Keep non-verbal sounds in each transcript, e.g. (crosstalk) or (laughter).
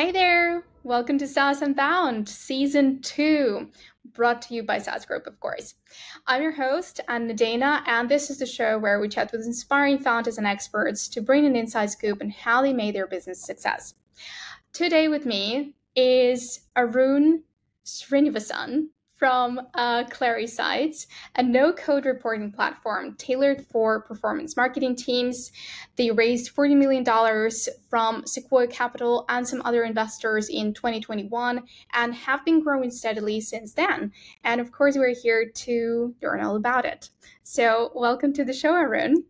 Hey there! Welcome to SaaS Unbound, Season 2, brought to you by SaaS Group, of course. I'm your host, Anna Nadeina, and this is the show where we chat with inspiring founders and experts to bring an inside scoop on how they made their business success. Today with me is Arun Srinivasan, from uh, Clari a no code reporting platform tailored for performance marketing teams. They raised $40 million from Sequoia Capital and some other investors in 2021 and have been growing steadily since then. And of course, we're here to learn all about it. So, welcome to the show, Arun.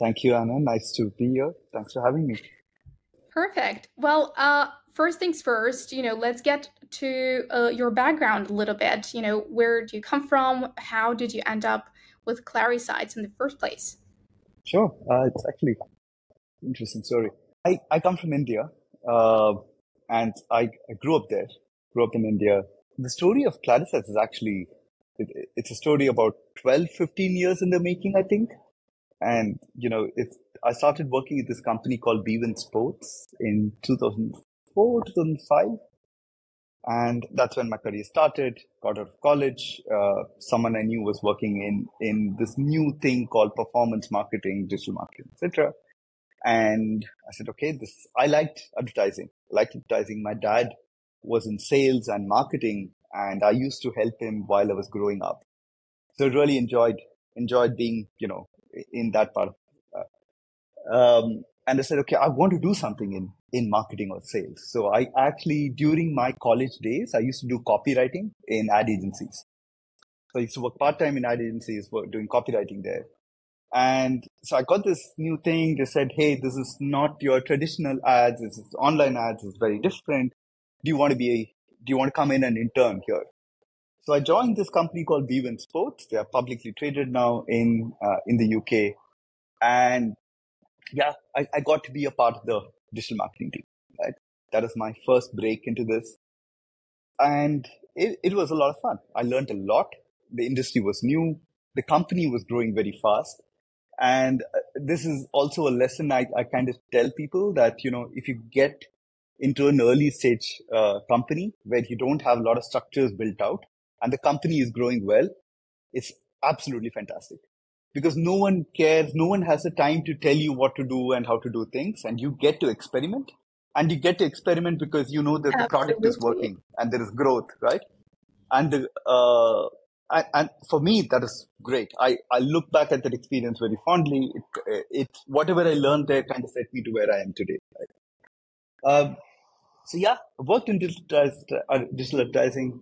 Thank you, Anna. Nice to be here. Thanks for having me. Perfect. Well, uh, first things first, you know, let's get to uh, your background a little bit. You know, where do you come from? How did you end up with Clarisights in the first place? Sure. Uh, it's actually interesting story. I, I come from India uh, and I, I grew up there, grew up in India. The story of Clarisights is actually, it, it's a story about 12, 15 years in the making, I think. And, you know, it's, I started working at this company called Bwin Sports in 2004, 2005 and that's when my career started got out of college. Uh, someone i knew was working in in this new thing called performance marketing digital marketing etc and i said okay this i liked advertising. I liked advertising. My dad was in sales and marketing and i used to help him while i was growing up. So really enjoyed enjoyed being you know in that part uh, um, and I said, okay, I want to do something in, in marketing or sales. So I actually, during my college days, I used to do copywriting in ad agencies. So I used to work part time in ad agencies, doing copywriting there. And so I got this new thing. They said, Hey, this is not your traditional ads. This is online ads. It's very different. Do you want to be a, do you want to come in and intern here? So I joined this company called Bwin Sports. They are publicly traded now in, uh, in the UK. And yeah, I, I got to be a part of the digital marketing team. Right? That was my first break into this. And it, it was a lot of fun. I learned a lot. The industry was new. The company was growing very fast. And uh, this is also a lesson I, I kind of tell people that, you know, if you get into an early stage uh, company where you don't have a lot of structures built out and the company is growing well, it's absolutely fantastic because no one cares, no one has the time to tell you what to do and how to do things, and you get to experiment. And you get to experiment because you know that Absolutely. the product is working and there is growth, right? And the, uh, and, and, for me that is great. I, I look back at that experience very fondly. It, it whatever I learned there kind of set me to where I am today. Right? Um, so yeah, worked in digital, uh, digital advertising.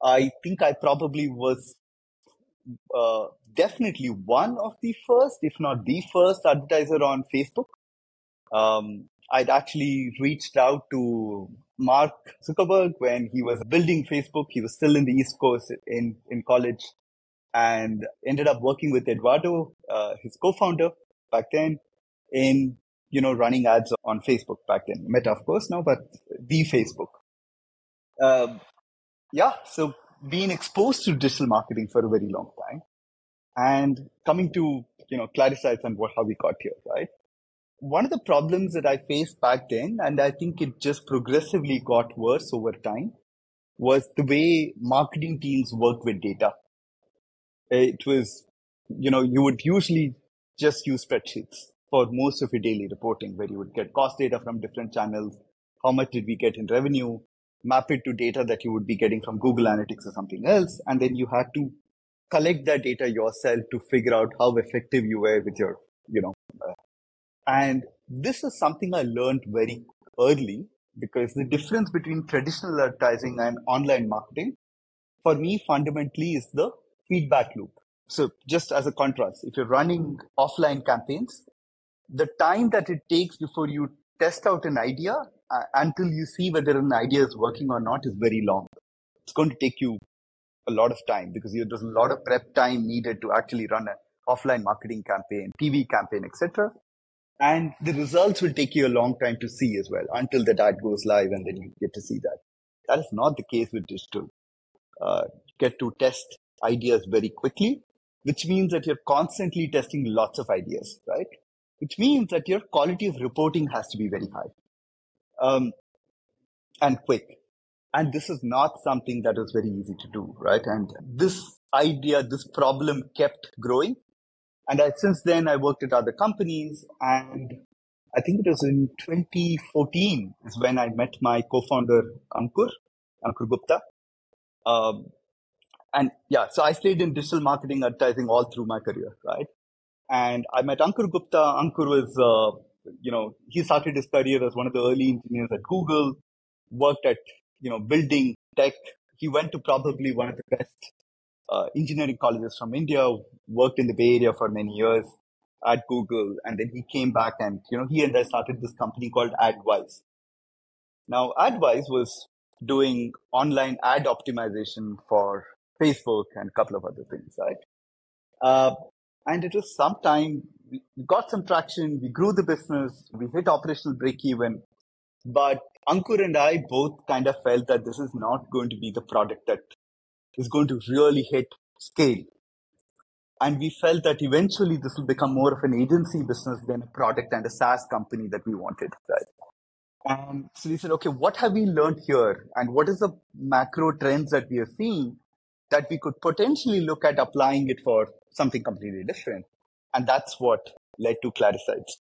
I think I probably was uh, definitely one of the first, if not the first advertiser on Facebook. Um, I'd actually reached out to Mark Zuckerberg when he was building Facebook. He was still in the East Coast in, in college and ended up working with Eduardo, uh, his co-founder back then in, you know, running ads on Facebook back then. Meta, of course, now, but the Facebook. Um, yeah. So being exposed to digital marketing for a very long time and coming to you know Clarisights and what how we got here right? One of the problems that i faced back then and i think it just progressively got worse over time was the way marketing teams work with data. It was you know you would usually just use spreadsheets for most of your daily reporting where you would get cost data from different channels how much did we get in revenue map it to data that you would be getting from google analytics or something else and then you had to collect that data yourself to figure out how effective you were with your, you know, uh, and this is something I learned very early because the difference between traditional advertising and online marketing for me fundamentally is the feedback loop. So just as a contrast, if you're running offline campaigns, the time that it takes before you test out an idea uh, until you see whether an idea is working or not is very long. It's going to take you a lot of time because there's a lot of prep time needed to actually run an offline marketing campaign, TV campaign, etc. And the results will take you a long time to see as well until the ad goes live and then you get to see that. That is not the case with digital. Uh, get to test ideas very quickly, which means that you're constantly testing lots of ideas, right? Which means that your quality of reporting has to be very high. Um, and quick. And this is not something that is very easy to do, right? And this idea, this problem kept growing. And I, since then, I worked at other companies. And I think it was in 2014 is when I met my co-founder, Ankur, Ankur Gupta. Um, and yeah, so I stayed in digital marketing advertising all through my career, right? And I met Ankur Gupta. Ankur was, uh, you know, he started his career as one of the early engineers at Google, worked at, you know, building tech. He went to probably one of the best uh, engineering colleges from India, worked in the Bay Area for many years at Google. And then he came back and, you know, he and I started this company called AdWise. Now, AdWise was doing online ad optimization for Facebook and a couple of other things, right? Uh, and it was some time, we got some traction, we grew the business, we hit operational break even. But Ankur and I both kind of felt that this is not going to be the product that is going to really hit scale. And we felt that eventually this will become more of an agency business than a product and a SaaS company that we wanted, right? And so we said, okay, what have we learned here? And what is the macro trends that we are seeing that we could potentially look at applying it for something completely different. And that's what led to Clarisights.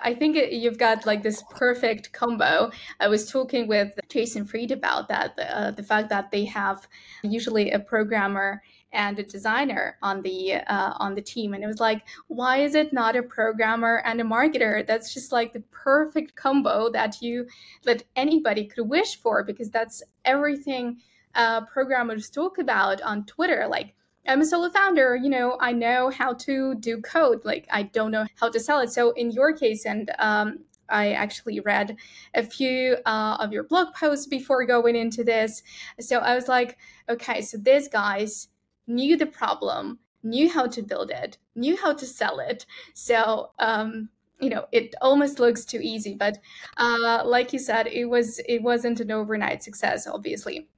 I think you've got like this perfect combo. I was talking with Jason Fried about that, uh, the fact that they have usually a programmer and a designer on the uh, on the team, and it was like, why is it not a programmer and a marketer? That's just like the perfect combo that you that anybody could wish for because that's everything uh, programmers talk about on Twitter. Like, I'm a solo founder, you know, I know how to do code. Like, I don't know how to sell it. So, in your case, and um, I actually read a few uh, of your blog posts before going into this. So, I was like, okay, so these guys knew the problem, knew how to build it, knew how to sell it. So, um, you know it almost looks too easy but uh, like you said it was it wasn't an overnight success obviously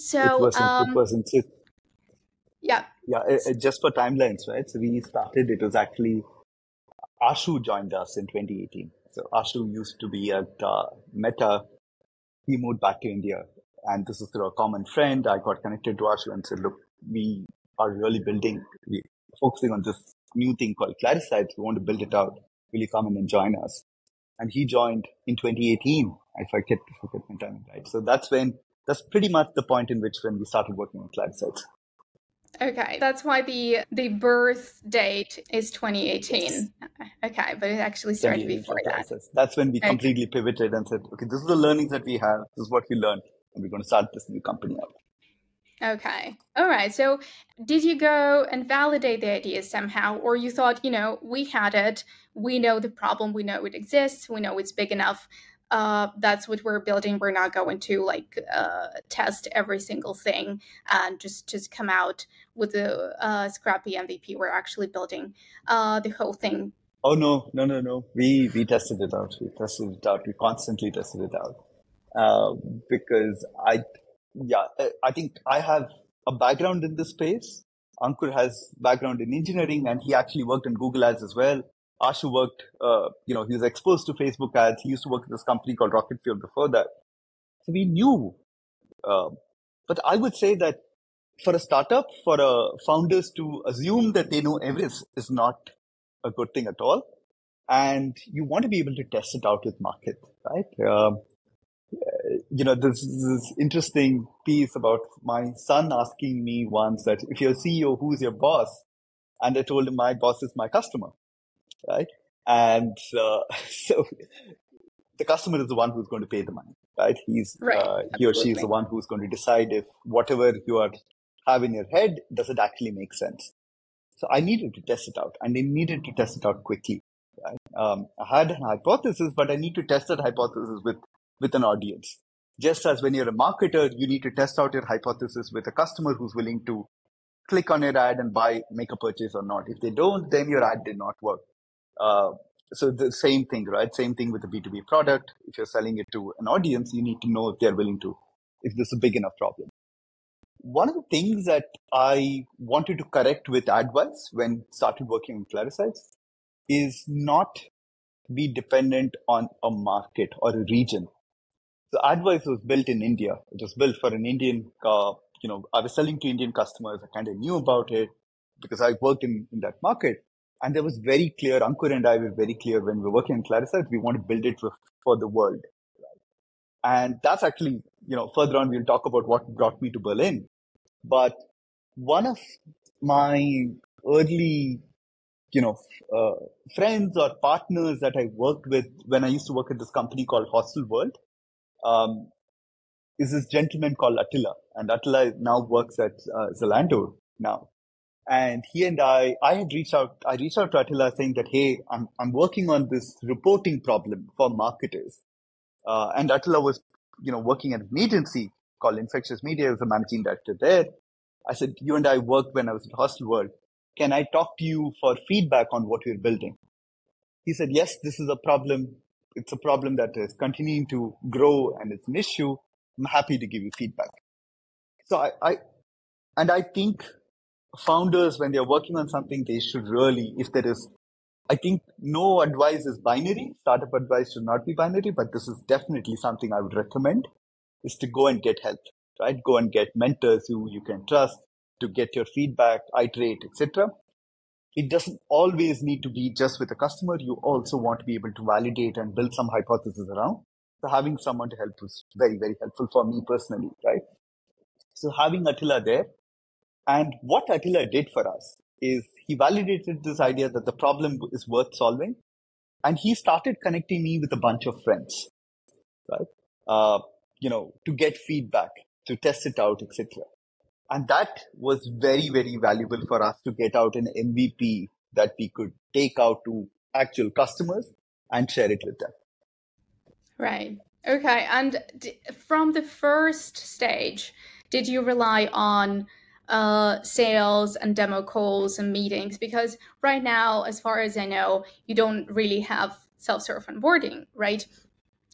so it wasn't. Um, it wasn't. It, yeah. Yeah. It, it, just for timelines, right? So we started. It was actually Ashu joined us in 2018. So Ashu used to be at uh, Meta. He moved back to India, and this is through a common friend. I got connected to Ashu and said, "Look, we are really building, we focusing on this new thing called Clarisights. We want to build it out. Will you come in and join us?" And he joined in 2018. If I get, if I my timing right. So that's when that's pretty much the point in which when we started working on Clarisights. Okay, that's why the the birth date is 2018. Yes. Okay, but it actually started before that. That's when we okay. completely pivoted and said, okay, this is the learnings that we have. This is what we learned, and we're going to start this new company out. Okay. All right. So, did you go and validate the idea somehow, or you thought, you know, we had it, we know the problem, we know it exists, we know it's big enough, uh, that's what we're building. We're not going to like uh, test every single thing and just just come out with a uh, scrappy MVP. We're actually building uh, the whole thing. Oh no, no, no, no! We we tested it out. We tested it out. We constantly tested it out uh, because I, yeah, I think I have a background in this space. Ankur has background in engineering, and he actually worked in Google Ads as well. Ashu worked, uh, you know, he was exposed to Facebook ads. He used to work in this company called Rocket Fuel before that. So we knew. Uh, but I would say that for a startup, for uh, founders to assume that they know everything is not a good thing at all. And you want to be able to test it out with market, right? Um, you know, this this interesting piece about my son asking me once that if you're CEO, who's your boss? And I told him my boss is my customer right? And uh, (laughs) so the customer is the one who's going to pay the money, right? He's right. Uh, he or she is the one who's going to decide if whatever you are have in your head does it actually make sense. So I needed to test it out, and I needed to test it out quickly. Right? Um, I had an hypothesis, but I need to test that hypothesis with with an audience. Just as when you're a marketer, you need to test out your hypothesis with a customer who's willing to click on your ad and buy, make a purchase or not. If they don't, then your ad did not work. Uh, so the same thing, right? Same thing with a B2B product. If you're selling it to an audience, you need to know if they're willing to, if this is a big enough problem. One of the things that I wanted to correct with AdWise when started working on Clarisights is not be dependent on a market or a region. So AdWise was built in India. It was built for an Indian, uh, you know, I was selling to Indian customers. I kind of knew about it because I worked in, in that market. And there was very clear, Ankur and I were very clear when we were working in Clarissa, we want to build it for, for the world. And that's actually, you know, further on, we'll talk about what brought me to Berlin. But one of my early, you know, uh, friends or partners that I worked with when I used to work at this company called Hostel World um, is this gentleman called Attila. And Attila now works at uh, Zalando now. And he and I, I had reached out, I reached out to Attila saying that, hey, I'm, I'm working on this reporting problem for marketers. Uh, and Attila was, you know, working at an agency called Infectious Media as a managing director there. I said, you and I worked when I was at Hostel World. Can I talk to you for feedback on what we're building? He said, yes, this is a problem. It's a problem that is continuing to grow and it's an issue. I'm happy to give you feedback. So I, I and I think founders, when they're working on something, they should really, if there is I think no advice is binary. Startup advice should not be binary, but this is definitely something I would recommend is to go and get help, right? Go and get mentors who you can trust to get your feedback, iterate, etc. It doesn't always need to be just with a customer. You also want to be able to validate and build some hypothesis around. So having someone to help is very, very helpful for me personally, right? So having Attila there and what Attila did for us is he validated this idea that the problem is worth solving. And he started connecting me with a bunch of friends, right? Uh, you know, to get feedback, to test it out, etc. And that was very, very valuable for us to get out an MVP that we could take out to actual customers and share it with them. Right. Okay. And d- from the first stage, did you rely on uh, sales and demo calls and meetings because right now, as far as I know, you don't really have self serve onboarding, right?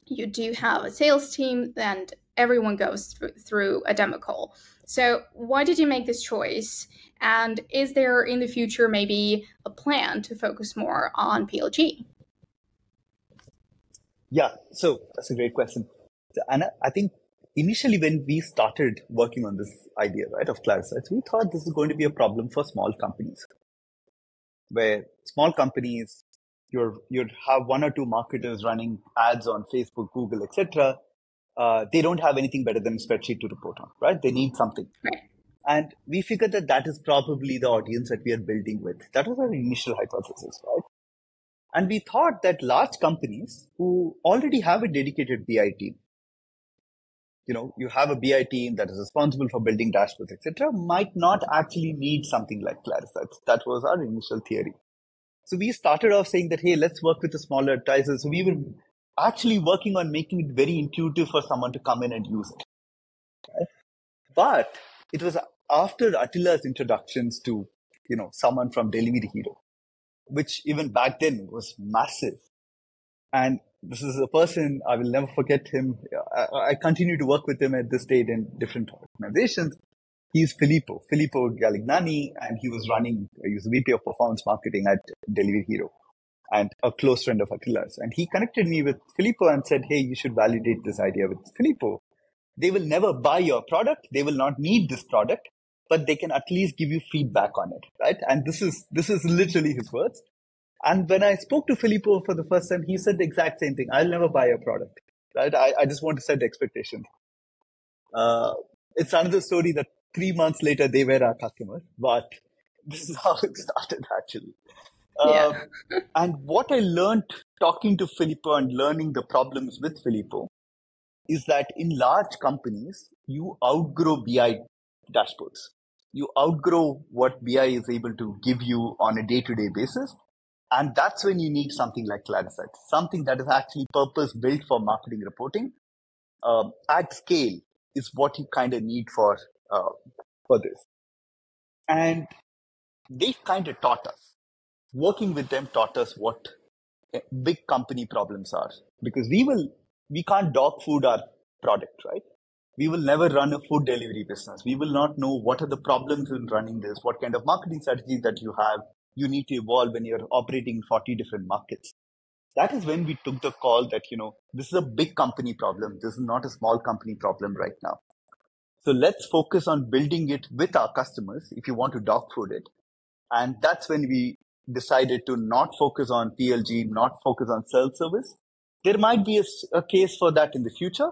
You do have a sales team and everyone goes through, through a demo call. So, why did you make this choice? And is there in the future maybe a plan to focus more on PLG? Yeah, so that's a great question. And I think initially when we started working on this idea, right, of Clarisights, we thought this is going to be a problem for small companies, where small companies, you're you'd have one or two marketers running ads on Facebook, Google, etc. Uh, they don't have anything better than a spreadsheet to report on, right? They need something. Right. And we figured that that is probably the audience that we are building with. That was our initial hypothesis, right? And we thought that large companies who already have a dedicated BI team, you know, you have a BI team that is responsible for building dashboards, etc., might not actually need something like Clarisights. That was our initial theory. So we started off saying that, hey, let's work with the smaller advertisers. So we were actually working on making it very intuitive for someone to come in and use it. But it was after Attila's introductions to, you know, someone from Delivery Hero, which even back then was massive. And this is a person I will never forget him. I, I, continue to work with him at this date in different organizations. He's Filippo, Filippo Galignani, and he was running, he was VP of performance marketing at Delivery Hero and a close friend of Attila's. And he connected me with Filippo and said, Hey, you should validate this idea with Filippo. They will never buy your product. They will not need this product, but they can at least give you feedback on it. Right. And this is, this is literally his words. And when I spoke to Filippo for the first time, he said the exact same thing. I'll never buy your product, right? I, I just want to set the expectations. Uh, it's another story that three months later they were our customer, but (laughs) this is how it started actually. Yeah. Uh, (laughs) and what I learned talking to Filippo and learning the problems with Filippo is that in large companies, you outgrow BI dashboards. You outgrow what BI is able to give you on a day to day basis. And that's when you need something like Clarisight, something that is actually purpose built for marketing reporting um, at scale is what you kind of need for uh, for this. And they kind of taught us. Working with them taught us what eh, big company problems are because we will we can't dog food our product, right? We will never run a food delivery business. We will not know what are the problems in running this, what kind of marketing strategy that you have, you need to evolve when you're operating in 40 different markets. that is when we took the call that, you know, this is a big company problem. This is not a small company problem right now. So let's focus on building it with our customers if you want to dog food it. And that's when we decided to not focus on PLG, not focus on self service. There might be a, a case for that in the future.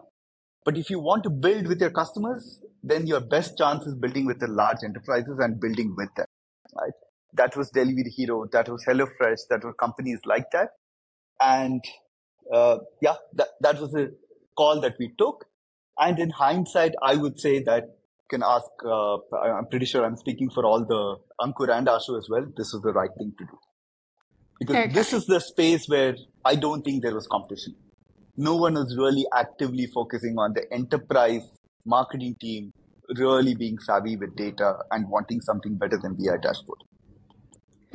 But if you want to build with your customers, then your best chance is building with the large enterprises and building with them? That was Delivery Hero. That was HelloFresh. That were companies like that. And uh, yeah, that, that was a call that we took. And in hindsight, I would say that you can ask, uh, I'm pretty sure I'm speaking for all the Ankur and Ashu as well. This was the right thing to do. Because okay. this is the space where I don't think there was competition. No one was really actively focusing on the enterprise marketing team really being savvy with data and wanting something better than BI dashboard.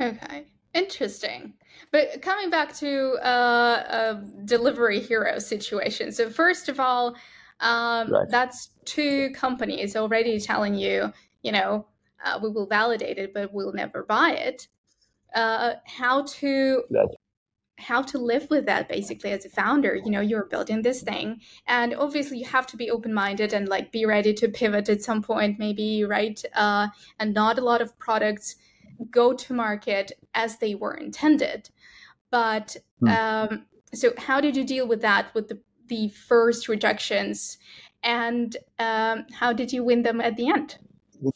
Okay. Interesting. But coming back to uh, a delivery hero situation. So, first of all, um, right. that's two companies already telling you, you know, uh, we will validate it, but we'll never buy it. Uh, how to right. how to live with that basically as a founder you know you're building this thing and obviously you have to be open-minded and like be ready to pivot at some point maybe right uh, and not a lot of products go to market as they were intended. But hmm. um, so, how did you deal with that with the, the first rejections, and um, how did you win them at the end?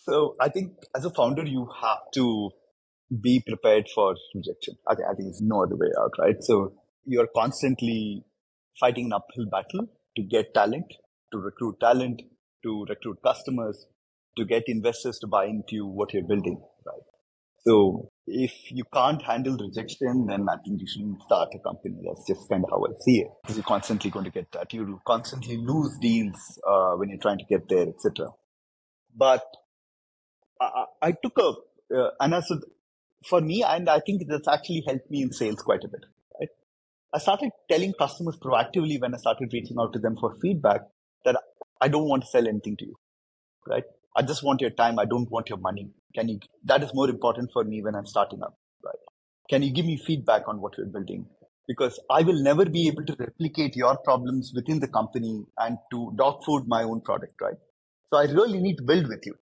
So, I think as a founder, you have to be prepared for rejection. I think, I think it's no other way out, right? So, you're constantly fighting an uphill battle to get talent, to recruit talent, to recruit customers, to get investors to buy into what you're building, right? So if you can't handle rejection, then I think you shouldn't start a company. That's just kind of how I see it. Because you're constantly going to get that. You'll constantly lose deals uh, when you're trying to get there, etc. But I, I, took a, uh, and said, for me, and I think that's actually helped me in sales quite a bit. Right? I started telling customers proactively when I started reaching out to them for feedback that I don't want to sell anything to you. Right? I just want your time. I don't want your money. Can you, that is more important for me when I'm starting up, right? Can you give me feedback on what you're building? Because I will never be able to replicate your problems within the company and to dog food my own product, right? So I really need to build with you.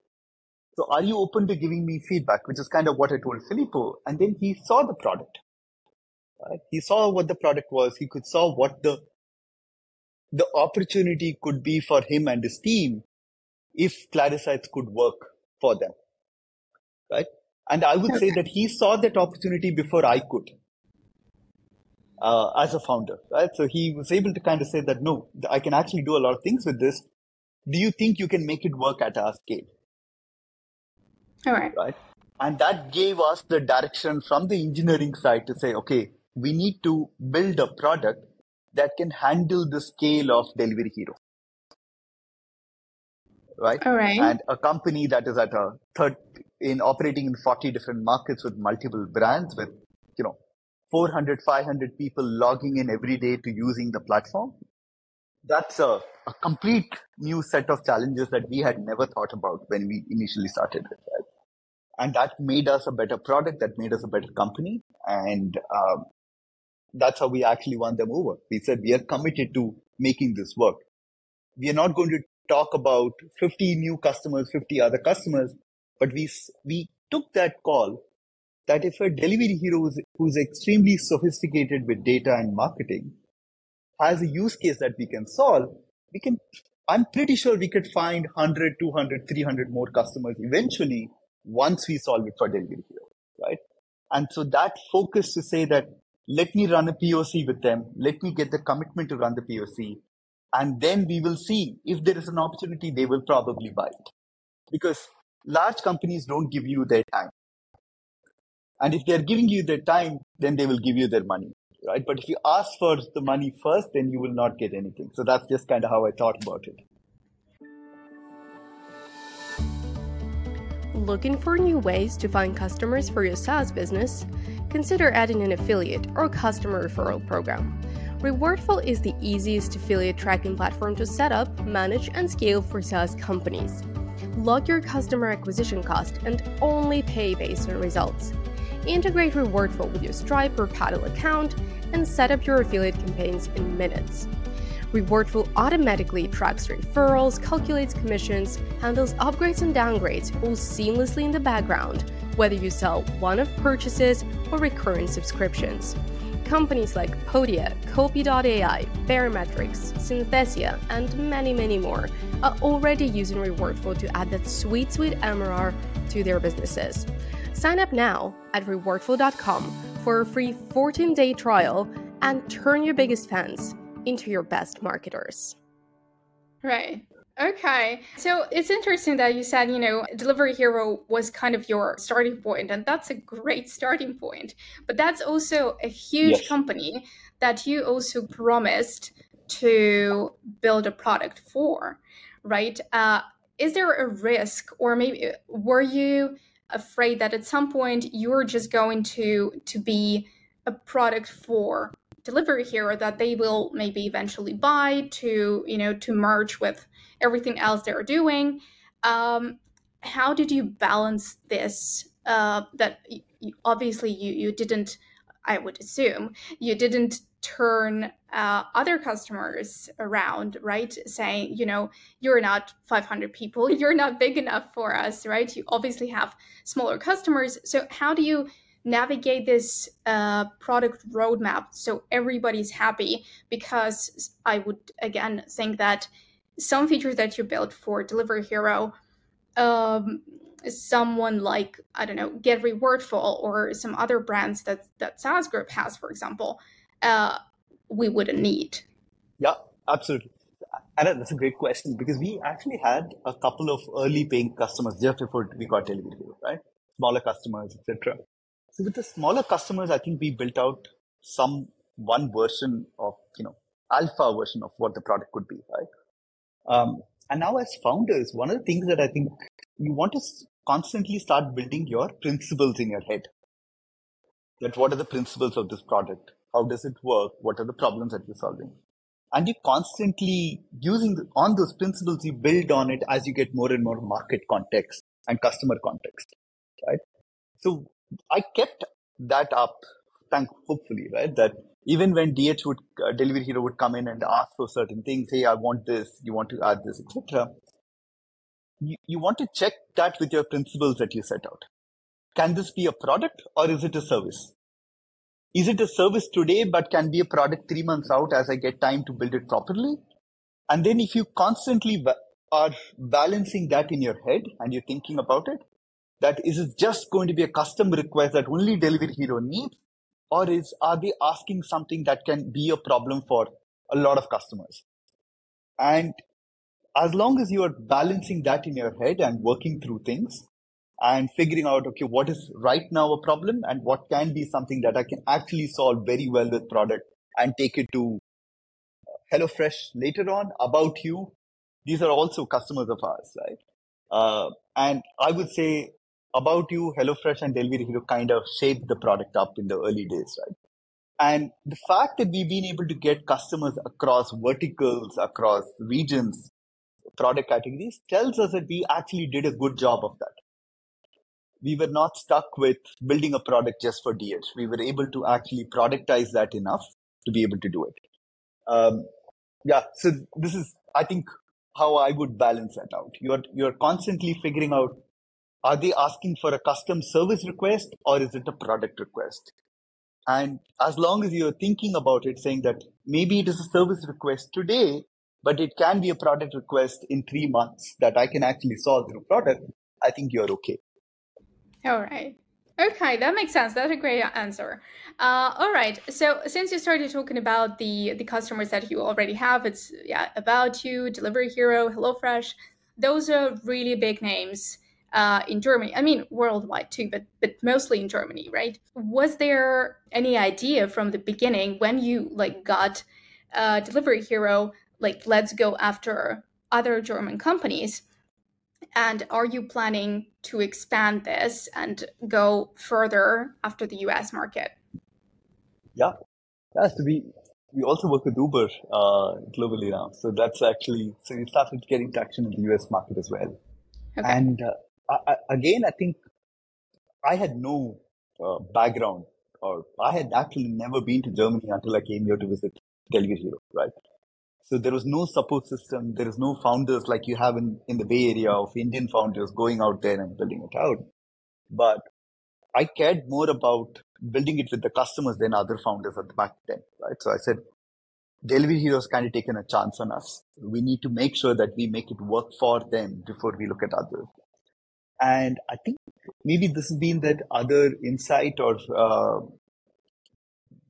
So are you open to giving me feedback, which is kind of what I told Filippo. And then he saw the product. Right? He saw what the product was. He could saw what the the opportunity could be for him and his team if Clarisights could work for them. Right? And I would say that he saw that opportunity before I could. Uh, as a founder, right? So he was able to kind of say that, no, I can actually do a lot of things with this. Do you think you can make it work at our scale? All right. Right. And that gave us the direction from the engineering side to say, okay, we need to build a product that can handle the scale of Delivery Hero right? All right. And a company that is at a third in operating in 40 different markets with multiple brands with, you know, 400, 500 people logging in every day to using the platform. That's a, a complete new set of challenges that we had never thought about when we initially started. And that made us a better product, that made us a better company. And um, that's how we actually won them over. We said we are committed to making this work. We are not going to talk about 50 new customers, 50 other customers, but we, we took that call that if a delivery hero who's, extremely sophisticated with data and marketing has a use case that we can solve, we can, I'm pretty sure we could find 100, 200, 300 more customers eventually once we solve it for delivery hero, right? And so that focus to say that let me run a POC with them, let me get the commitment to run the POC, and then we will see if there is an opportunity, they will probably buy it. Because large companies don't give you their time. And if they're giving you their time, then they will give you their money, right? But if you ask for the money first, then you will not get anything. So that's just kind of how I thought about it. Looking for new ways to find customers for your SaaS business? Consider adding an affiliate or customer referral program. Rewardful is the easiest affiliate tracking platform to set up, manage, and scale for SaaS companies. Log your customer acquisition cost and only pay based on results. integrate Rewardful with your Stripe or Paddle account, and set up your affiliate campaigns in minutes. Rewardful automatically tracks referrals, calculates commissions, handles upgrades and downgrades all seamlessly in the background, whether you sell one off purchases or recurring subscriptions. Companies like Podia, Copy.ai, Baremetrics, Synthesia, and many, many more are already using Rewardful to add that sweet, sweet MRR to their businesses. Sign up now at rewardful.com for a free 14 day trial and turn your biggest fans into your best marketers. Right. Okay. So it's interesting that you said, you know, Delivery Hero was kind of your starting point, and that's a great (laughs) starting point. But that's also a huge yes. company that you also promised to build a product for, right? Uh, is there a risk, or maybe were you afraid that at some point you're just going to to be a product for delivery hero that they will maybe eventually buy to you know to merge with everything else they're doing. Um, how did you balance this uh, that you, obviously you you didn't i would assume you didn't turn uh, other customers around right? Saying you know you're not 500 people. (laughs) You're not big enough for us right? You obviously have smaller customers. So how do you navigate this uh, product roadmap so everybody's happy because i would again think that some features that you built for delivery hero um, someone like i don't know get rewardful or some other brands that that saas group has for example uh, we wouldn't need. Yeah absolutely. And that's a great question because we actually had a couple of early paying customers just before we got delivery hero right? Smaller customers etc so with the smaller customers, I think we built out some one version of, you know, alpha version of what the product could be, right? Um, and now as founders, one of the things that I think you want to constantly start building your principles in your head. That what are the principles of this product? How does it work? What are the problems that you're solving? And you constantly using the, on those principles, you build on it as you get more and more market context and customer context, right? So I kept that up, thank hopefully, right? That even when DH would uh, delivery hero would come in and ask for certain things, hey, I want this, you want to add this, etc. You, you want to check that with your principles that you set out. Can this be a product or is it a service? Is it a service today but can be a product three months out as I get time to build it properly? And then if you constantly are balancing that in your head and you're thinking about it, that is it just going to be a custom request that only delivery hero needs? Or is are they asking something that can be a problem for a lot of customers? And as long as you are balancing that in your head and working through things and figuring out okay what is right now a problem and what can be something that i can actually solve very well with product and take it to HelloFresh later on about you these are also customers of ours right? Uh, and i would say about you, HelloFresh and Delivery Hero kind of shaped the product up in the early days, right? And the fact that we've been able to get customers across verticals, across regions, product categories tells us that we actually did a good job of that. We were not stuck with building a product just for DH. We were able to actually productize that enough to be able to do it. Um, yeah, so this is, I think, how I would balance that out. You're you're constantly figuring out are they asking for a custom service request or is it a product request? And as long as you're thinking about it, saying that maybe it is a service request today, but it can be a product request in three months that I can actually solve through product, I think you're okay. All right. Okay, that makes sense. That's a great answer. Uh, all right. So since you started talking about the the customers that you already have, it's yeah about you, Delivery Hero, HelloFresh. Those are really big names uh, in Germany. I mean, worldwide too, but but mostly in Germany, right? Was there any idea from the beginning when you like got uh, Delivery Hero, like let's go after other German companies? And are you planning to expand this and go further after the US market? Yeah. So we we also work with Uber uh, globally now, so that's actually so we started getting traction in the US market as well. Okay. And uh, I, again, I think I had no uh, background, or I had actually never been to Germany until I came here to visit Hero, right? So there was no support system. There is no founders like you have in, in the Bay Area of Indian founders going out there and building it out. But I cared more about building it with the customers than other founders at the back then, right? So I said, Delivery Heroes kind of taken a chance on us. We need to make sure that we make it work for them before we look at others. And I think maybe this has been that other insight or uh,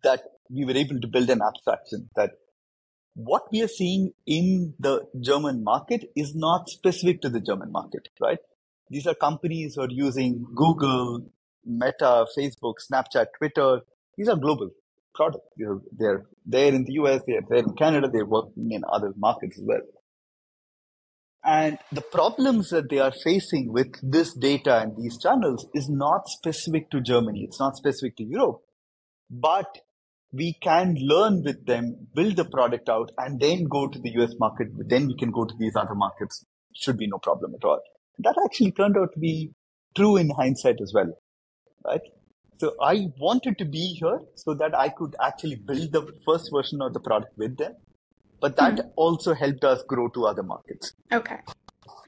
that we were able to build an abstraction that what we are seeing in the German market is not specific to the German market, right? These are companies who are using Google, Meta, Facebook, Snapchat, Twitter. These are global products. They're, they're there in the US, they're there in Canada, they're working in other markets as well. And the problems that they are facing with this data and these channels is not specific to Germany. It's not specific to Europe, but we can learn with them, build the product out, and then go to the US market. Then we can go to these other markets. Should be no problem at all. That actually turned out to be true in hindsight as well, right? So I wanted to be here so that I could actually build the first version of the product with them. But that hmm. also helped us grow to other markets. Okay.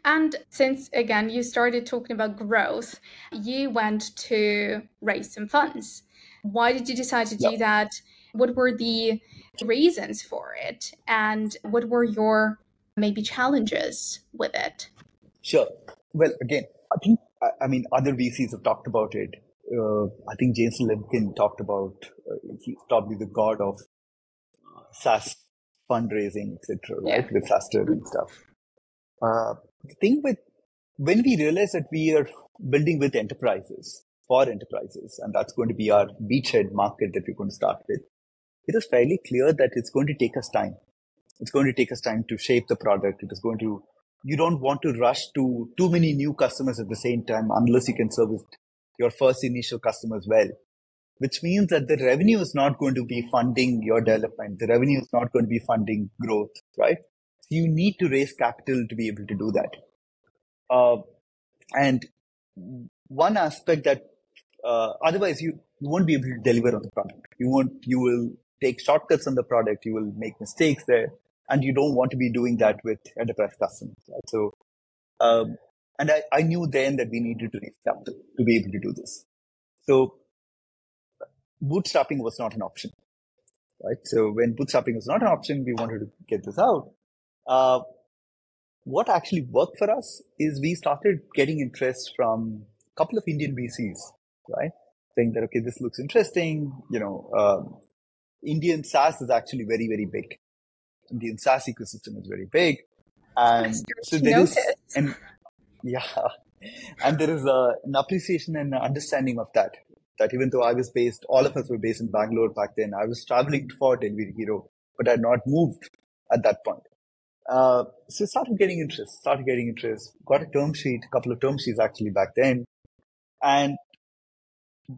And since again you started talking about growth, you went to raise some funds. Why did you decide to do that? What were the reasons for it? And what were your maybe challenges with it? Sure. Well, again, I think, I mean, other VCs have talked about it uh, I think Jason Lemkin talked about uh, he's probably the god of uh, SaaS fundraising, etc. Right, yeah. with SaaStr and stuff. Uh, the thing with when we realize that we are building with enterprises for enterprises, and that's going to be our beachhead market that we're going to start with, it is fairly clear that it's going to take us time. It's going to take us time to shape the product. It is going to you don't want to rush to too many new customers at the same time unless you can service your first initial customers well, which means that the revenue is not going to be funding your development. The revenue is not going to be funding growth, right? You need to raise capital to be able to do that. Uh, and one aspect that uh, otherwise you, you won't be able to deliver on the product. You won't, you will take shortcuts on the product. You will make mistakes there and you don't want to be doing that with enterprise customers. Right? So, um, and I, I knew then that we needed to raise capital to be able to do this. So bootstrapping was not an option, right? So when bootstrapping was not an option, we wanted to get this out. Uh, what actually worked for us is we started getting interest from a couple of Indian VCs, right? Saying that, okay, this looks interesting. You know, um, Indian SaaS is actually very, very big. Indian SaaS ecosystem is very big. And so there is, and (laughs) yeah. And there is a, an appreciation and understanding of that. That even though I was based, all of us were based in Bangalore back then, I was traveling for Delivery Hero, but I had not moved at that point. Uh, so started getting interest, started getting interest, got a term sheet, a couple of term sheets actually back then. And,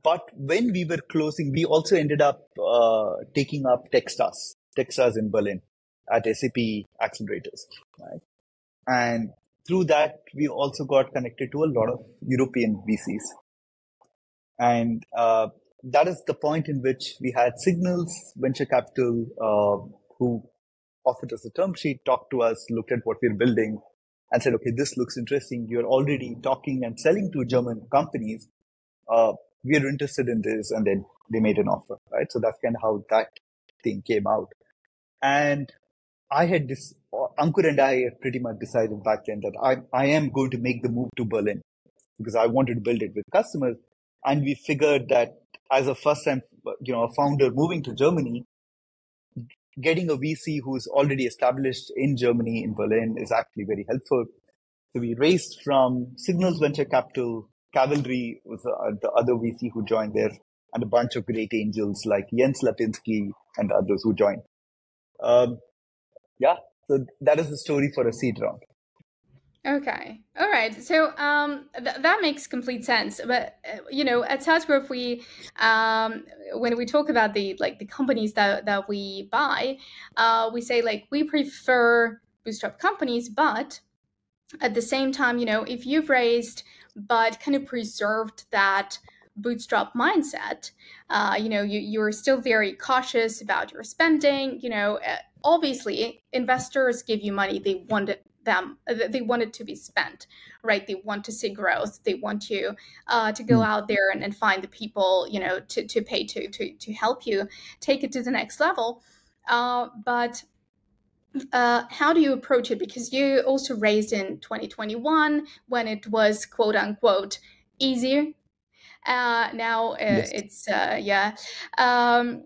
but when we were closing, we also ended up, uh, taking up Techstars, Techstars in Berlin at SAP accelerators, right? And through that, we also got connected to a lot of European VCs. And uh, that is the point in which we had Signals Venture Capital, uh, who offered us a term sheet, talked to us, looked at what we're building, and said, okay, this looks interesting. You're already talking and selling to German companies. Uh, we are interested in this. And then they made an offer, right? So that's kind of how that thing came out. And I had this, Ankur and I had pretty much decided back then that I, I am going to make the move to Berlin because I wanted to build it with customers. And we figured that as a first time, you know, a founder moving to Germany, getting a VC who's already established in Germany, in Berlin is actually very helpful. So we raised from Signals Venture Capital, Cavalry was uh, the other VC who joined there, and a bunch of great angels like Jens Lapinski and others who joined. Um, yeah, so that is the story for a seed round. Okay. All right. So um, th- that makes complete sense. But uh, you know, at SaaS Group, we um, when we talk about the like the companies that that we buy, uh, we say like we prefer bootstrap companies, but at the same time, you know, if you've raised but kind of preserved that bootstrap mindset. Uh, you know, you you're still very cautious about your spending. You know, uh, obviously, investors give you money; they want it them uh, they want it to be spent right they want to see growth they want you uh, to go mm. out there and, and, find the people you know to, to pay to, to to help you take it to the next level uh, but uh, how do you approach it? Because you also raised in 2021 when it was quote unquote easier. Uh, now uh, yes. it's uh, yeah, um,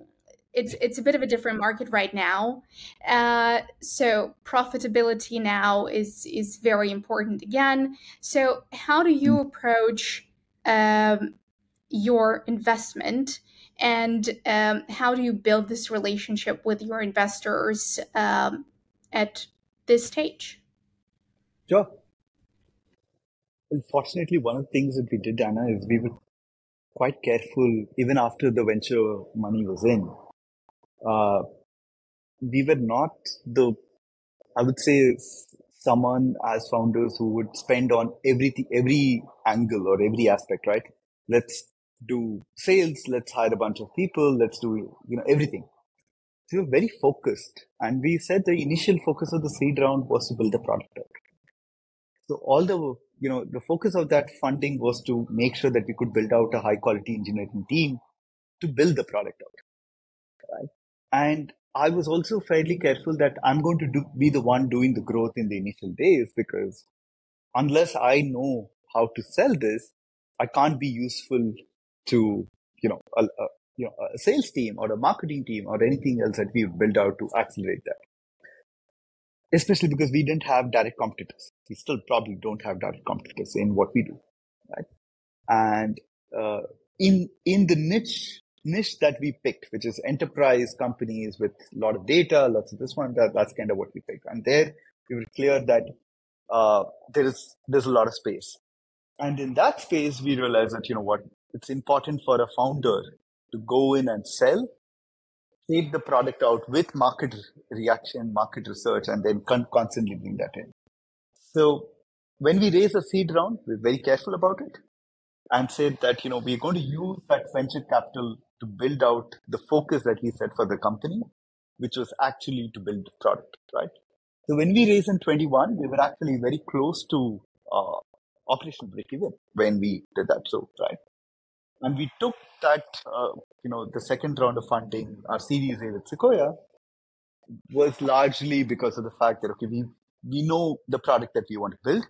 it's it's a bit of a different market right now. Uh, so profitability now is is very important again. So how do you mm. approach um, your investment? and um, how do you build this relationship with your investors um, at this stage? Sure. Unfortunately, one of the things that we did, Anna, is we were quite careful even after the venture money was in. Uh, we were not the, I would say, someone as founders who would spend on everything, every angle or every aspect, right? Let's do sales, let's hire a bunch of people, let's do, you know, everything So we were very focused. And we said the initial focus of the seed round was to build the product out. So all the, you know, the focus of that funding was to make sure that we could build out a high quality engineering team to build the product out. And I was also fairly careful that I'm going to do, be the one doing the growth in the initial days because unless I know how to sell this, I can't be useful to, you know, a, a, you know, a sales team or a marketing team or anything else that we've built out to accelerate that. Especially because we didn't have direct competitors. We still probably don't have direct competitors in what we do, right? And uh, in in the niche niche that we picked, which is enterprise companies with a lot of data, lots of this one, that, that's kind of what we picked. And there we were clear that uh, there is there's a lot of space. And in that space, we realized that you know what, it's important for a founder to go in and sell, take the product out with market reaction, market research, and then con- constantly bring that in. So when we raise a seed round, we're very careful about it and said that, you know, we're going to use that venture capital to build out the focus that we set for the company, which was actually to build the product, right? So when we raised in 21, we were actually very close to uh, operational break even when we did that. So, right. And we took that, uh, you know, the second round of funding, our Series A with Sequoia, was largely because of the fact that, okay, we, we know the product that we want to build.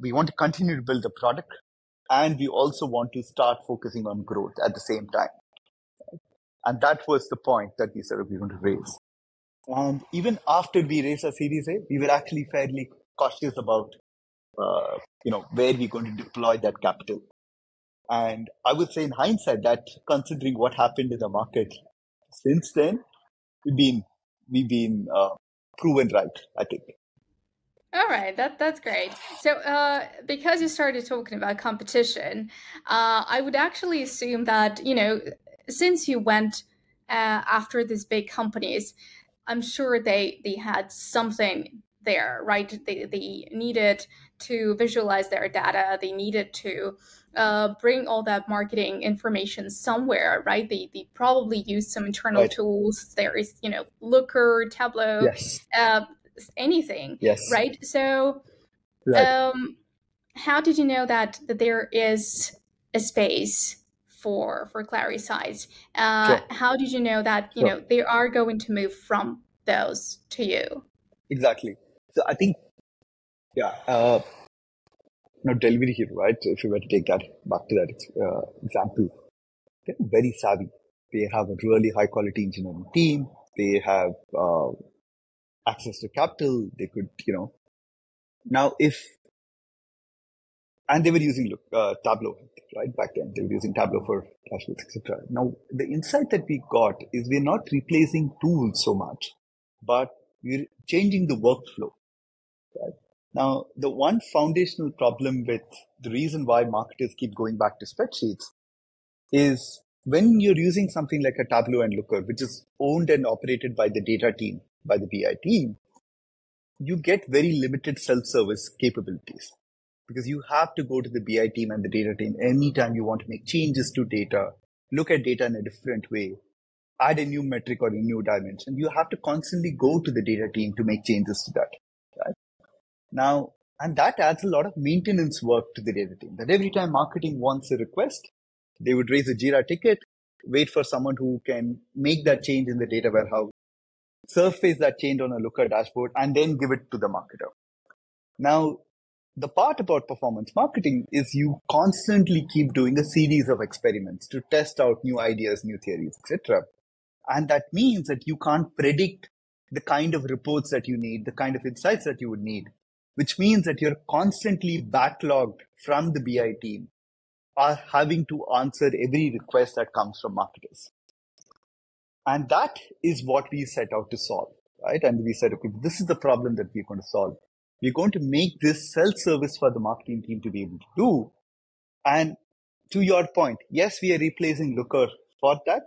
We want to continue to build the product. And we also want to start focusing on growth at the same time. And that was the point that we said we want to raise. And even after we raised our Series A, we were actually fairly cautious about, uh, you know, where we're going to deploy that capital. And I would say in hindsight that considering what happened in the market since then, we've been, we've been uh, proven right, I think. All right, that that's great. So, uh, because you started talking about competition, uh, I would actually assume that you know, since you went uh, after these big companies, I'm sure they they had something there, right? They they needed to visualize their data. They needed to uh, bring all that marketing information somewhere, right? They, they probably use some internal right. tools. There is, you know, Looker, Tableau, yes. uh, anything, yes. right? So, right. Um, how did you know that, that there is a space for for Clarisights? Uh, sure. How did you know that you sure. know they are going to move from those to you? Exactly. So I think, yeah. Uh, know, Delivery Hero, right? If you were to take that back to that uh, example, they're very savvy. They have a really high quality engineering team. They have uh, access to capital. They could, you know, now if, and they were using uh, Tableau, right? Back then, they were using Tableau for dashboards, etc. Now, the insight that we got is we're not replacing tools so much, but we're changing the workflow, right? Now, the one foundational problem with the reason why marketers keep going back to spreadsheets is when you're using something like a Tableau and Looker, which is owned and operated by the data team, by the BI team, you get very limited self-service capabilities. Because you have to go to the BI team and the data team anytime you want to make changes to data, look at data in a different way, add a new metric or a new dimension. You have to constantly go to the data team to make changes to that. Right? Now, and that adds a lot of maintenance work to the data team. That every time marketing wants a request, they would raise a Jira ticket, wait for someone who can make that change in the data warehouse, surface that change on a Looker dashboard, and then give it to the marketer. Now, the part about performance marketing is you constantly keep doing a series of experiments to test out new ideas, new theories, etc. And that means that you can't predict the kind of reports that you need, the kind of insights that you would need, which means that you're constantly backlogged from the BI team are having to answer every request that comes from marketers. And that is what we set out to solve, right? And we said, okay, this is the problem that we're going to solve. We're going to make this self-service for the marketing team to be able to do. And to your point, yes, we are replacing Looker for that,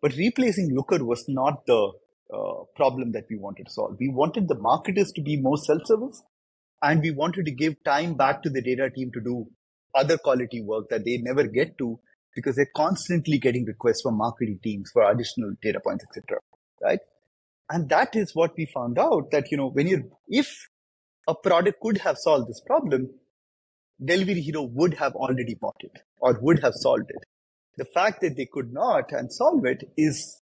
but replacing Looker was not the uh, problem that we wanted to solve. We wanted the marketers to be more self-service and we wanted to give time back to the data team to do other quality work that they never get to because they're constantly getting requests from marketing teams for additional data points, etc. Right? And that is what we found out that, you know, when you're, if a product could have solved this problem, Delivery Hero would have already bought it or would have solved it. The fact that they could not and solve it is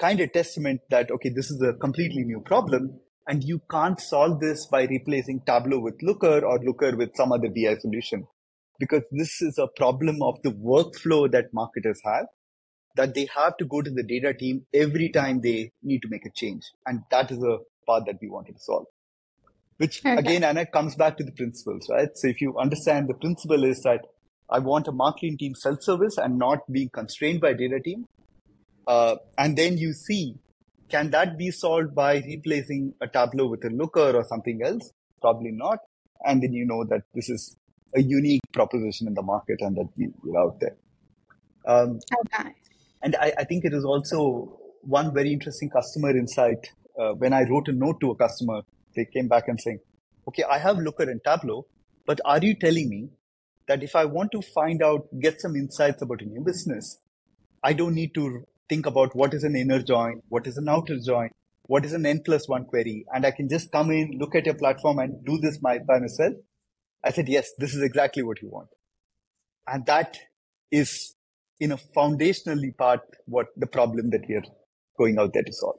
kind of testament that, okay, this is a completely new problem and you can't solve this by replacing Tableau with Looker or Looker with some other BI solution because this is a problem of the workflow that marketers have that they have to go to the data team every time they need to make a change. And that is a part that we wanted to solve. Which okay. again, Anna, comes back to the principles, right? So if you understand the principle is that I want a marketing team self-service and not being constrained by data team. Uh, and then you see, can that be solved by replacing a Tableau with a Looker or something else? Probably not. And then you know that this is a unique proposition in the market and that we, are out there. Um, okay. And I, I, think it is also one very interesting customer insight. Uh, when I wrote a note to a customer, they came back and saying, okay, I have Looker and Tableau, but are you telling me that if I want to find out, get some insights about a new business, I don't need to think about what is an inner join, what is an outer join, what is an n plus one query, and I can just come in, look at your platform and do this by myself I said, yes, this is exactly what you want. And that is in a foundationally part what the problem that we are going out there to solve.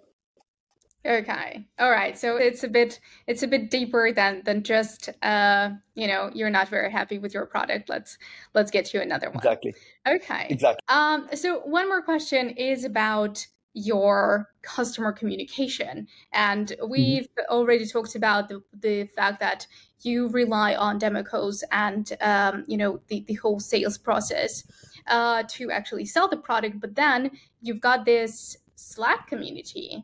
Okay. All right. So it's a bit it's a bit deeper than than just uh you know you're not very happy with your product. Let's let's get you another one. Exactly. Okay. Exactly. Um. So one more question is about your customer communication. And mm-hmm. we've mm-hmm. already talked about the, the fact that you rely on demo calls and um, you know the, the whole sales process uh, to actually sell the product. But then you've got this Slack community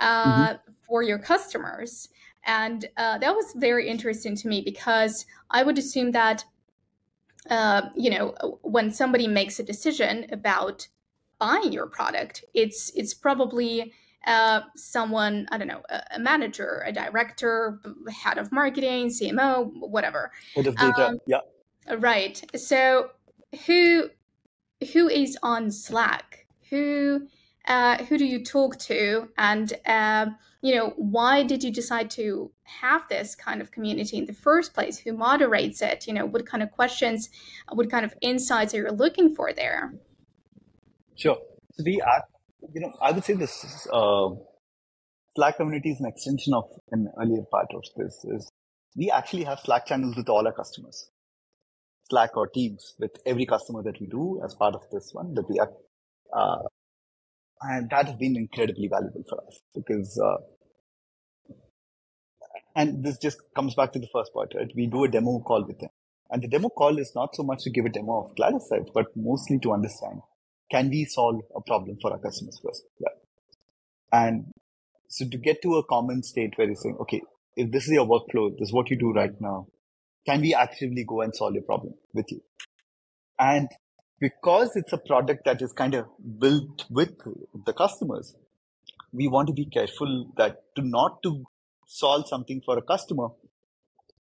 uh, mm-hmm. for your customers. And uh, that was very interesting to me because I would assume that, uh, you know, when somebody makes a decision about buying your product. It's it's probably uh, someone I don't know, a, a, manager, a director, head of marketing, CMO, whatever. Head of data, um, yeah. Right. So who who is on Slack? Who uh, who do you talk to? And uh, you know, why did you decide to have this kind of community in the first place? Who moderates it? You know, what kind of questions, what kind of insights are you looking for there? Sure. So we are, you know, I would say this uh, Slack community is an extension of an earlier part of this. Is we actually have Slack channels with all our customers, Slack or Teams with every customer that we do as part of this one that we are, uh, and that has been incredibly valuable for us because. Uh, and this just comes back to the first part, right? We do a demo call with them. And the demo call is not so much to give a demo of Clarisight, but mostly to understand can we solve a problem for our customers first? And so to get to a common state where you're saying, okay, if this is your workflow, this is what you do right now, can we actively go and solve your problem with you? And because it's a product that is kind of built with the customers, we want to be careful that to not to solve something for a customer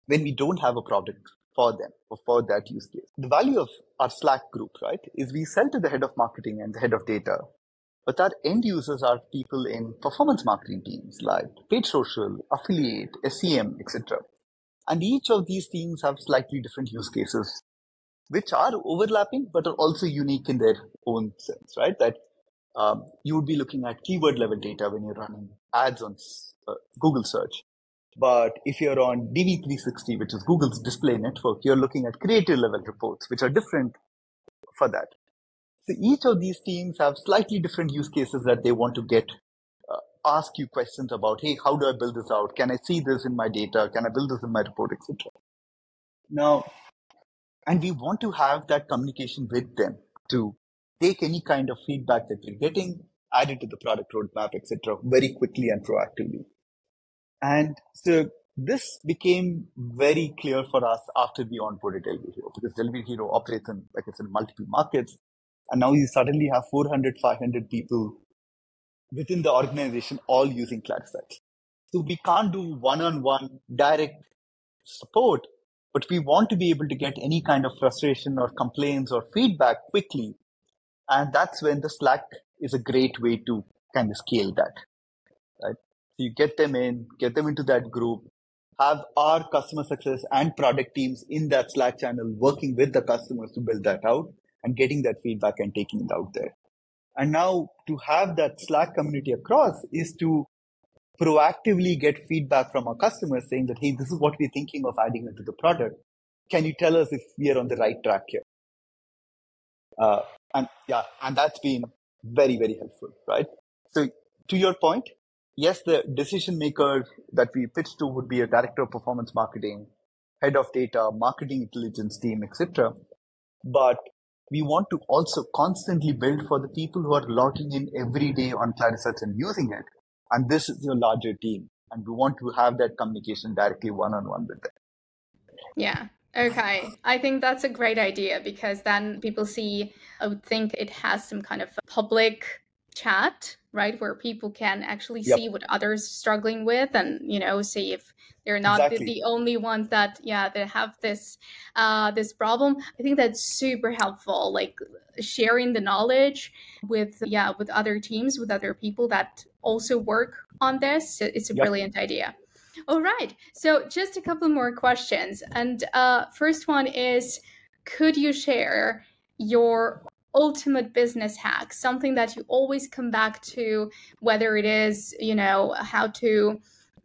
when we don't have a product for them or for that use case. The value of our Slack group, right, is we sell to the head of marketing and the head of data, but our end users are people in performance marketing teams like paid social, affiliate, SEM, etc. And each of these teams have slightly different use cases, which are overlapping but are also unique in their own sense, right? That um, you would be looking at keyword level data when you're running ads on uh, Google search. But if you're on DV360, which is Google's display network, you're looking at creative level reports, which are different for that. So each of these teams have slightly different use cases that they want to get, uh, ask you questions about, hey, how do I build this out? Can I see this in my data? Can I build this in my report, etc. Now, and we want to have that communication with them to take any kind of feedback that we're getting, add it to the product roadmap, etc., very quickly and proactively. And so this became very clear for us after we onboarded Delivery Hero because Delivery Hero operates in, like I said, multiple markets. And now you suddenly have 400, 500 people within the organization all using Clarisights. So we can't do one-on-one direct support, but we want to be able to get any kind of frustration or complaints or feedback quickly. And that's when the Slack is a great way to kind of scale that, right? So you get them in, get them into that group, have our customer success and product teams in that Slack channel working with the customers to build that out and getting that feedback and taking it out there. And now to have that Slack community across is to proactively get feedback from our customers saying that, hey, this is what we're thinking of adding into the product. Can you tell us if we are on the right track here? Uh, and yeah, and that's been very, very helpful, right? So to your point, yes, the decision maker that we pitch to would be a director of performance marketing, head of data, marketing intelligence team, etc. But we want to also constantly build for the people who are logging in every day on Clarisights and using it. And this is your larger team. And we want to have that communication directly one on one with them. Yeah. Okay. I think that's a great idea because then people see, I would think it has some kind of public chat right where people can actually yep. see what others are struggling with and you know see if they're not exactly. the, the, only ones that yeah that have this uh this problem i think that's super helpful like sharing the knowledge with yeah with other teams with other people that also work on this. It's a yep. brilliant idea. All right. So just a couple more questions. And uh first one is could you share your ultimate business hack, something that you always come back to, whether it is, you know, how to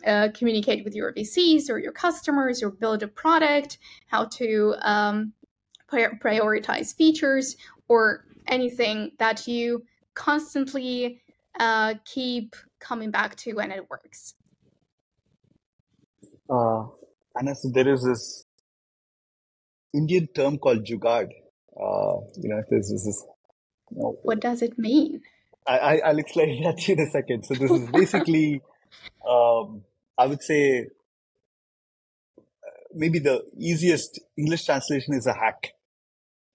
uh, communicate with your VCs or your customers or build a product, how to um, prioritize features, or anything that you constantly uh, keep coming back to when it works. Uh, and so there is this Indian term called jugaad, uh, you know, there's, this. You know, what does it mean? I, I will explain (laughs) that to you in a second. So this is basically, (laughs) um, I would say, uh, maybe the easiest English translation is a hack,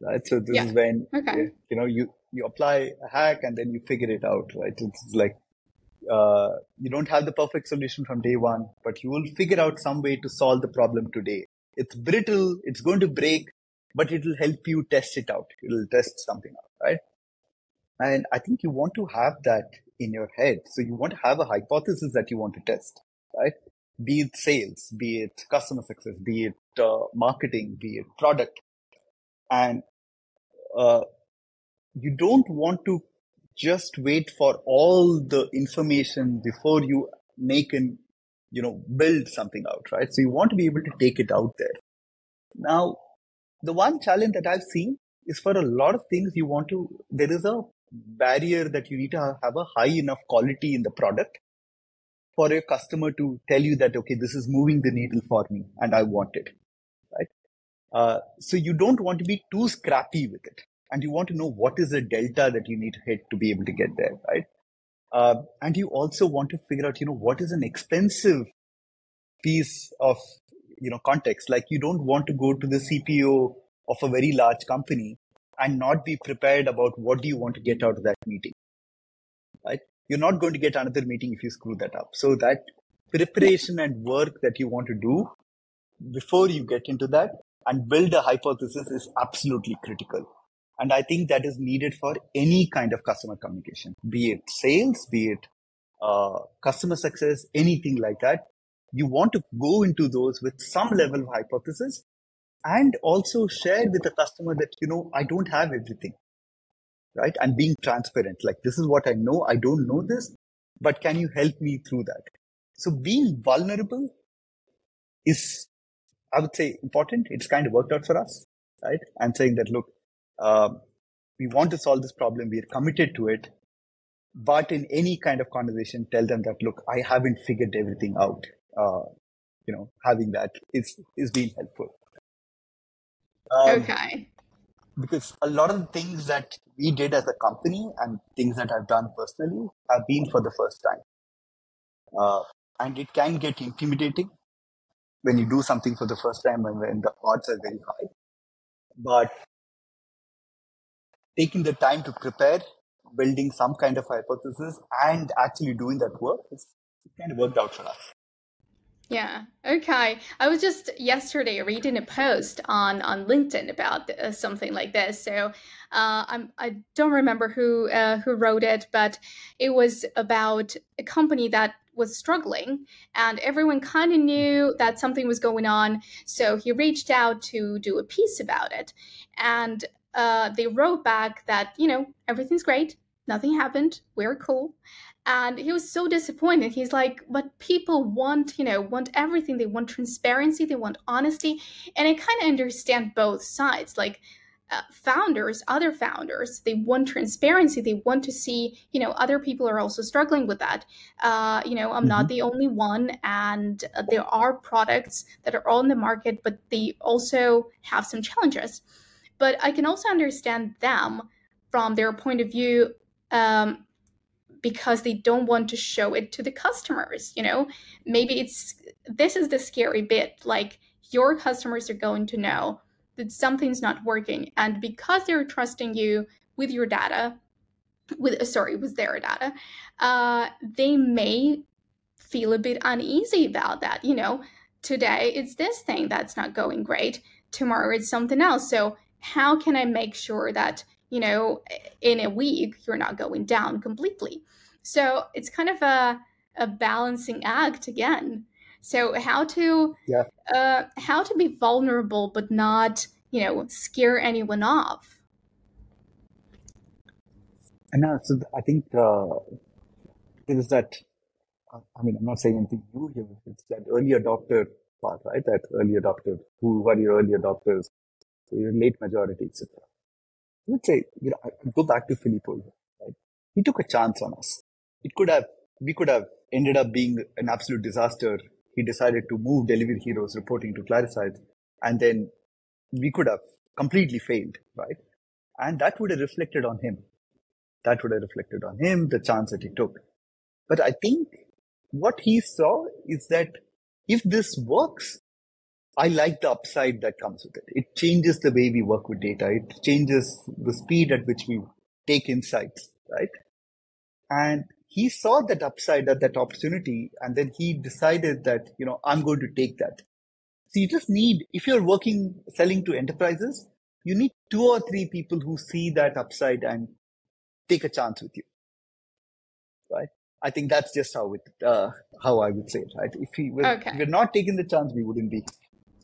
right? So this yeah. is when okay. you know you you apply a hack and then you figure it out, right? It's like uh, you don't have the perfect solution from day one, but you will figure out some way to solve the problem today. It's brittle, it's going to break, but it will help you test it out. It'll test something out, right? And I think you want to have that in your head. So you want to have a hypothesis that you want to test, right? Be it sales, be it customer success, be it uh, marketing, be it product. And uh, you don't want to just wait for all the information before you make and you know build something out right so you want to be able to take it out there now the one challenge that I've seen is for a lot of things you want to, there is a barrier that you need to have a high enough quality in the product for your customer to tell you that, okay, this is moving the needle for me and I want it. Right. Uh, so you don't want to be too scrappy with it and you want to know what is the delta that you need to hit to be able to get there. Right. Uh, and you also want to figure out, you know, what is an expensive piece of you know context like you don't want to go to the cpo of a very large company and not be prepared about what do you want to get out of that meeting right you're not going to get another meeting if you screw that up so that preparation and work that you want to do before you get into that and build a hypothesis is absolutely critical. And I think that is needed for any kind of customer communication, be it sales, be it uh, customer success, anything like that. You want to go into those with some level of hypothesis and also share with the customer that, you know, I don't have everything, right? And being transparent, like this is what I know. I don't know this, but can you help me through that? So being vulnerable is, I would say, important. It's kind of worked out for us, right? I'm saying that, look, uh, we want to solve this problem. We are committed to it. But in any kind of conversation, tell them that, look, I haven't figured everything out. Uh, you know, having that is, is being helpful. Um, okay. Because a lot of the things that we did as a company and things that I've done personally have been for the first time. Uh, and it can get intimidating when you do something for the first time and when the odds are very high. But taking the time to prepare, building some kind of hypothesis, and actually doing that work, it's, it kind of worked out for us. Yeah. Okay. I was just yesterday reading a post on on LinkedIn about uh, something like this. So uh, I'm I don't remember who uh, who wrote it, but it was about a company that was struggling and everyone kind of knew that something was going on so he reached out to do a piece about it and uh, they wrote back that you know everything's great. Nothing happened. We're cool. And he was so disappointed. He's like but people want you know want everything. They want transparency. They want honesty. And i kind of understand both sides. Like uh, founders other founders they want transparency. They want to see you know other people are also struggling with that. Uh, you know i'm mm-hmm. not the only one. And uh, there are products that are all in the market but they also have some challenges but i can also understand them from their point of view um, because they don't want to show it to the customers you know? Maybe it's this is the scary bit like your customers are going to know that something's not working and because they're trusting you with your data with sorry with their data uh, they may feel a bit uneasy about that you know? Today it's this thing that's not going great tomorrow it's something else. So how can i make sure that you know in a week you're not going down completely so it's kind of a a balancing act again so how to yeah. uh, how to be vulnerable but not you know scare anyone off. And uh, so I think uh, it is that. I mean, I'm not saying anything new here. It's that early adopter part, right? That early adopter. Who are your early adopters? So your late majority, etc. Let's say, you know, go back to Filippo. Right? He took a chance on us. It could have, we could have ended up being an absolute disaster he decided to move Delivery Hero's reporting to Clarisight, and then we could have completely failed, right? And that would have reflected on him. That would have reflected on him, the chance that he took. But I think what he saw is that if this works, I like the upside that comes with it. It changes the way we work with data. It changes the speed at which we take insights, right? And he saw that upside at that opportunity and then he decided that you know i'm going to take that so you just need if you're working selling to enterprises you need two or three people who see that upside and take a chance with you right i think that's just how it uh, how i would say it right if we were, okay. if we're not taking the chance we wouldn't be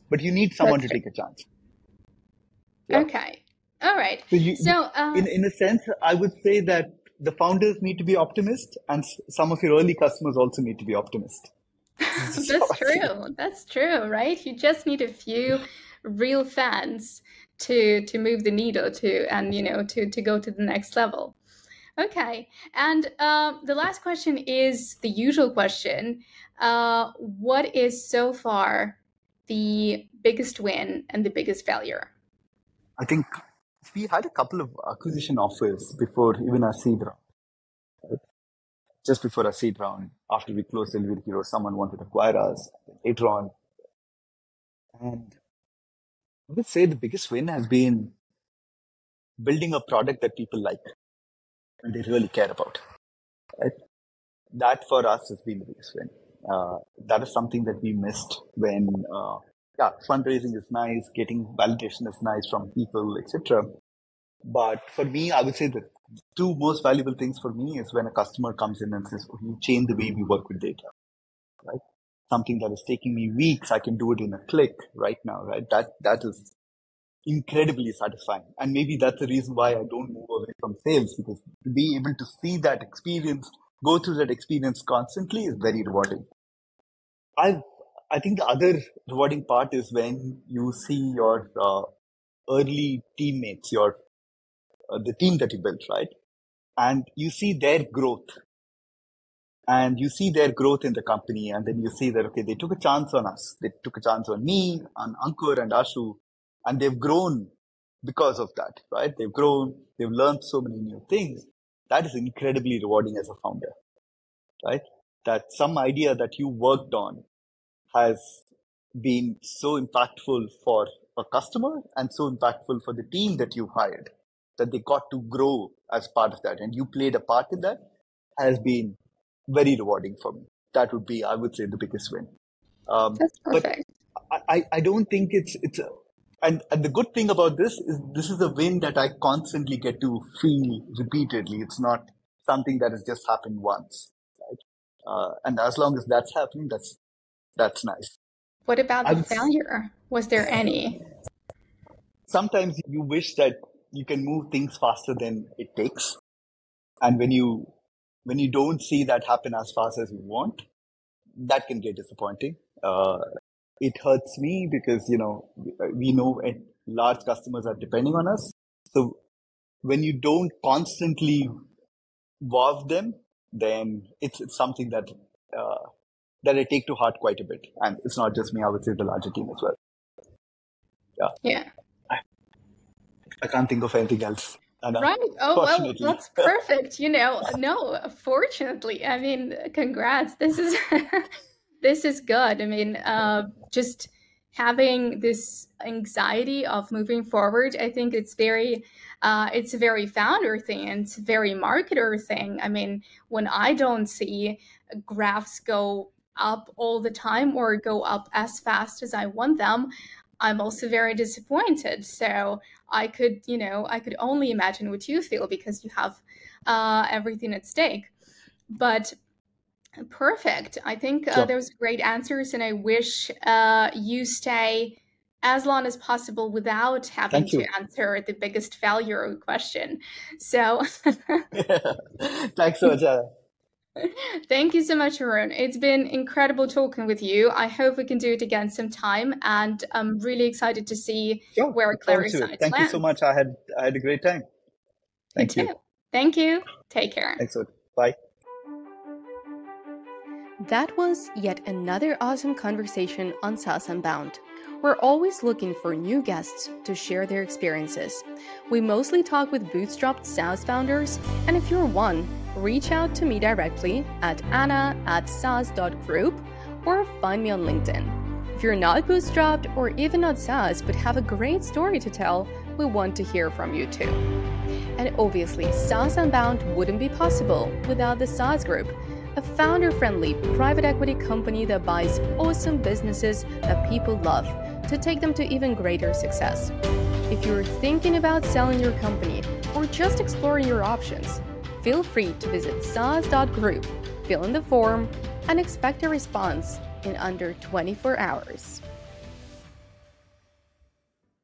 but you need someone that's to take a chance yeah. okay all right so, you, so uh... in, in a sense i would say that the founders need to be optimist, and some of your early customers also need to be optimist. (laughs) (laughs) That's true. That's true, right? You just need a few real fans to to move the needle to and you know to to go to the next level. Okay, and um, the last question is the usual question: uh, What is so far the biggest win and the biggest failure? I think we had a couple of acquisition offers before even our seed round. Just before our seed round, after we closed Delivery Hero, someone wanted to acquire us later on. And I would say the biggest win has been building a product that people like and they really care about. That for us has been the biggest win. Uh, that is something that we missed when uh, yeah, fundraising is nice, getting validation is nice from people, etc. But for me, I would say the two most valuable things for me is when a customer comes in and says, oh, "You change the way we work with data." Right? Something that is taking me weeks, I can do it in a click right now. Right? That that is incredibly satisfying. And maybe that's the reason why I don't move away from sales because to be able to see that experience, go through that experience constantly is very rewarding. I I think the other rewarding part is when you see your uh, early teammates, your uh, the team that you built, right, and you see their growth, and you see their growth in the company, and then you see that okay, they took a chance on us, they took a chance on me, on Ankur and Ashu, and they've grown because of that, right? They've grown, they've learned so many new things. That is incredibly rewarding as a founder, right? That some idea that you worked on has been so impactful for a customer and so impactful for the team that you hired that they got to grow as part of that and you played a part in that has been very rewarding for me. That would be, I would say, the biggest win. Um, That's perfect. But I, I don't think it's it's a, and, and the good thing about this is this is a win that I constantly get to feel repeatedly. It's not something that has just happened once? Uh, and as long as that's happening, that's that's nice. What about the failure? Was there any? Sometimes you wish that you can move things faster than it takes, and when you when you don't see that happen as fast as you want, that can get disappointing. Uh, it hurts me because you know we know large customers are depending on us so when you don't constantly wow them then it's, it's something that uh, that i take to heart quite a bit. And it's not just me i would say the larger team as well. Yeah. Yeah. I, I can't think of anything else. Right. Oh well that's perfect. You know no fortunately i mean congrats. This is (laughs) this is good. I mean, uh, just having this anxiety of moving forward, I think it's very, uh, it's a very founder thing and it's a very marketer thing. I mean, when I don't see graphs go up all the time or go up as fast as I want them, I'm also very disappointed. So I could, you know, I could only imagine what you feel because you have uh, everything at stake. But Perfect. I think uh, there was great answers, and I wish uh, you stay as long as possible without having to answer the biggest failure question. So, (laughs) thanks so much. (laughs) Thank you so much, Arun. It's been incredible talking with you. I hope we can do it again sometime, and I'm really excited to see sure. where Clary Thank lands. you so much. I had I had a great time. Thank you. Thank you. Take care. Thanks. Bye. That was yet another awesome conversation on SaaS Unbound. We're always looking for new guests to share their experiences. We mostly talk with bootstrapped SaaS founders, and if you're one, reach out to me directly at anna at saas.group or find me on LinkedIn. If you're not bootstrapped or even not SaaS but have a great story to tell, we want to hear from you too. And obviously, SaaS Unbound wouldn't be possible without the SaaS Group a founder friendly private equity company that buys awesome businesses that people love to take them to even greater success. If you're thinking about selling your company or just exploring your options, feel free to visit saas.group, fill in the form, and expect a response in under 24 hours.